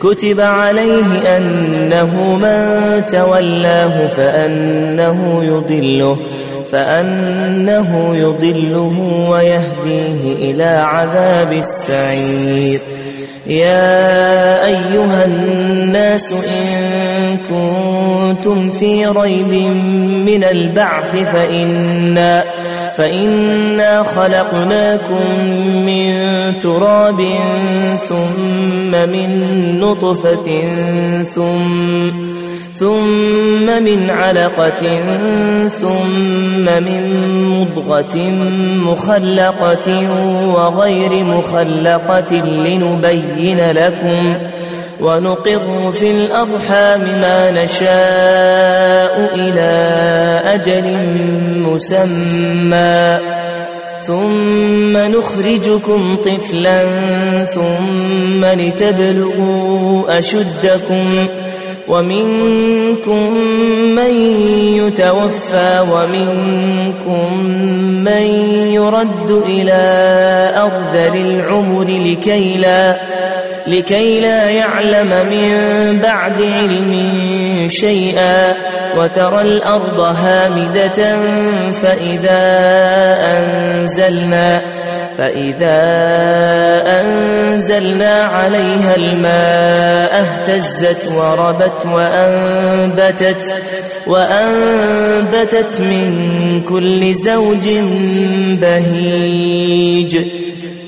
كتب عليه أنه من تولاه فأنه يضله فأنه يضله ويهديه إلى عذاب السعير. يا أيها الناس إن كنتم في ريب من البعث فإنا, فإنا خلقناكم من تراب ثم من نطفة ثم ثم من علقة ثم من مضغة مخلقة وغير مخلقة لنبين لكم ونقر في الأرحام ما نشاء إلى أجل مسمى ثم نخرجكم طفلا ثم لتبلغوا أشدكم ومنكم من يتوفى ومنكم من يرد إلى أرذل العمر لكي لا, لكي لا يعلم من بعد علم شيئا وترى الأرض هامدة فإذا أنزلنا فإذا أنزلنا عليها الماء اهتزت وربت وأنبتت وأنبتت من كل زوج بهيج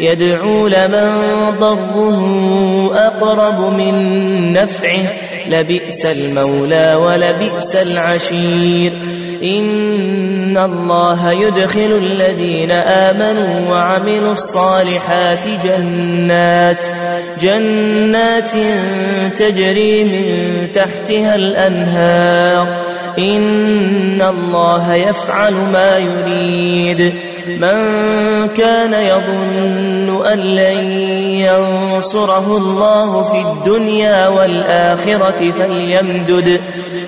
يدعو لمن ضره أقرب من نفعه. لبئس المولى ولبئس العشير. إن الله يدخل الذين آمنوا وعملوا الصالحات جنات جنات تجري من تحتها الأنهار. إن الله يفعل ما يريد. من كان يظن أن لن ينصره الله في الدنيا والآخرة فليمدد.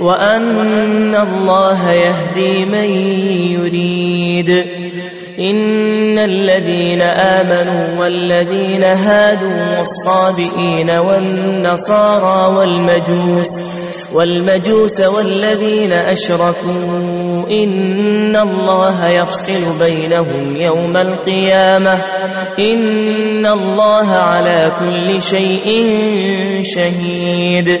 وأن الله يهدي من يريد. إن الذين آمنوا والذين هادوا والصابئين والنصارى والمجوس والمجوس والذين أشركوا إن الله يفصل بينهم يوم القيامة. إن الله على كل شيء شهيد.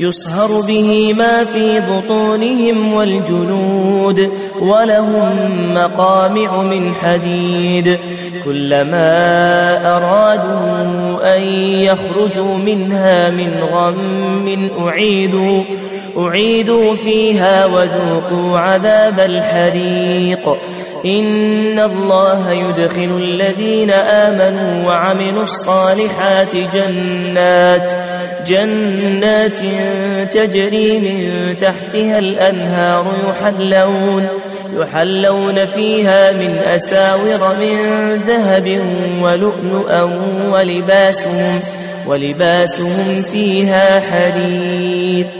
يصهر به ما في بطونهم والجلود ولهم مقامع من حديد. كلما أرادوا أن يخرجوا منها من غم أعيدوا أعيدوا فيها وذوقوا عذاب الحريق. إن الله يدخل الذين آمنوا وعملوا الصالحات جنات جنات تجري من تحتها الأنهار يحلون يحلون فيها من أساور من ذهب ولؤلؤا ولباسهم ولباسهم فيها حرير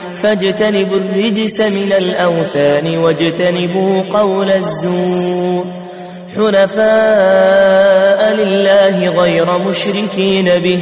فاجتنبوا الرجس من الأوثان واجتنبوا قول الزور. حنفاء لله غير مشركين به.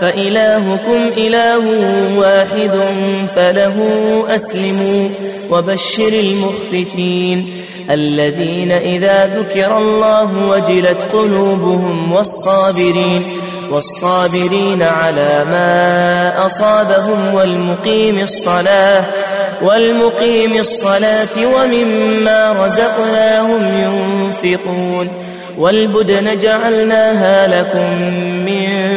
فإلهكم إله واحد فله أسلموا وبشر المخبتين الذين إذا ذكر الله وجلت قلوبهم والصابرين والصابرين على ما أصابهم والمقيم الصلاة والمقيم الصلاة ومما رزقناهم ينفقون والبدن جعلناها لكم من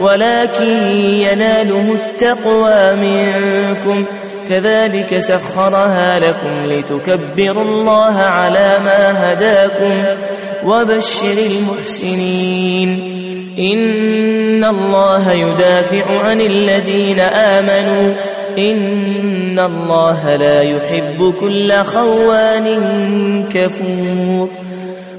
ولكن يناله التقوى منكم. كذلك سخرها لكم لتكبروا الله على ما هداكم وبشر المحسنين. إن الله يدافع عن الذين آمنوا. إن الله لا يحب كل خوان كفور.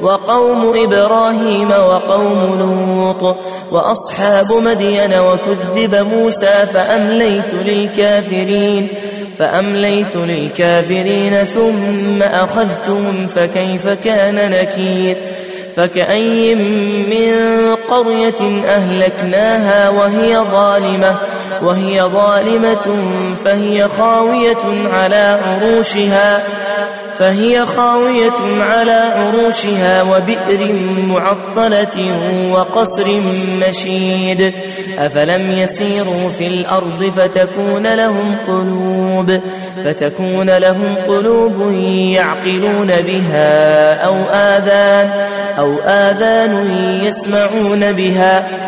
وقوم إبراهيم وقوم لوط وأصحاب مدين وكذب موسى فأمليت للكافرين فأمليت للكافرين ثم أخذتهم فكيف كان نكير فكأي من قرية أهلكناها وهي ظالمة وهي ظالمة فهي خاوية على عروشها فهي خاوية على عروشها وبئر معطلة وقصر مشيد. أفلم يسيروا في الأرض فتكون لهم قلوب فتكون لهم قلوب يعقلون بها أو آذان أو آذان يسمعون بها.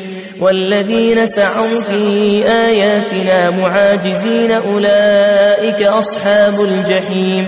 والذين سعوا في آياتنا معاجزين أولئك أصحاب الجحيم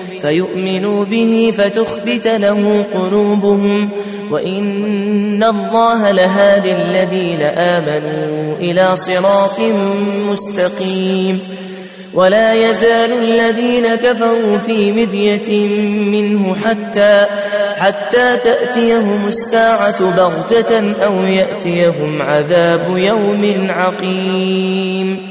فيؤمنوا به فتخبت له قلوبهم وإن الله لهادي الذين آمنوا إلى صراط مستقيم ولا يزال الذين كفروا في مذية منه حتى حتى تأتيهم الساعة بغتة أو يأتيهم عذاب يوم عقيم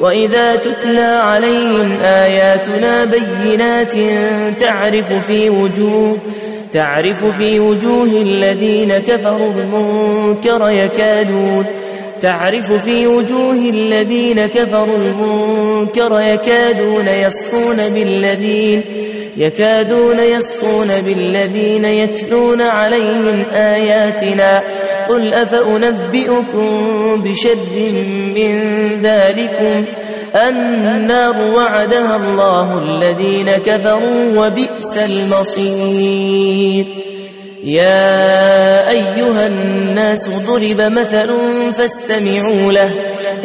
وإذا تتلى عليهم آياتنا بينات تعرف في وجوه تعرف في وجوه الذين كفروا المنكر يكادون تعرف في وجوه الذين كفروا المنكر يكادون يسطون بالذين يكادون يسطون بالذين يتلون عليهم آياتنا قل أفأنبئكم بشر من ذلكم النار وعدها الله الذين كفروا وبئس المصير. يا أيها الناس ضرب مثل فاستمعوا له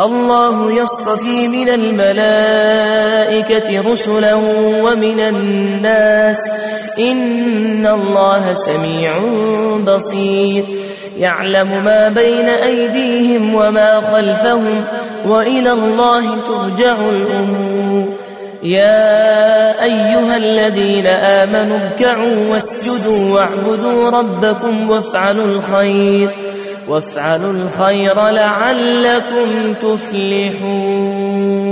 الله يصطفي من الملائكة رسلا ومن الناس. إن الله سميع بصير. يعلم ما بين أيديهم وما خلفهم وإلى الله ترجع الأمور. يا أيها الذين آمنوا اركعوا واسجدوا واعبدوا ربكم وافعلوا الخير. وافعلوا الخير لعلكم تفلحون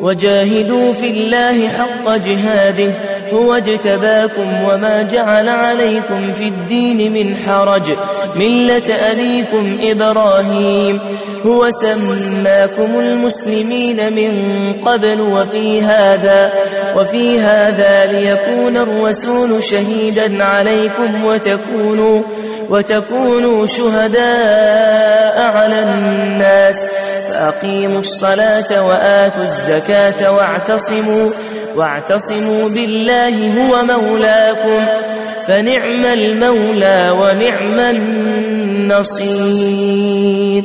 وجاهدوا في الله حق جهاده هو اجتباكم وما جعل عليكم في الدين من حرج. ملة أبيكم إبراهيم هو سماكم المسلمين من قبل وفي هذا وفي هذا ليكون الرسول شهيدا عليكم وتكونوا وتكونوا شهداء على الناس. فأقيموا الصلاة وآتوا الزكاة واعتصموا واعتصموا بالله هو مولاكم فنعم المولى ونعم النصير.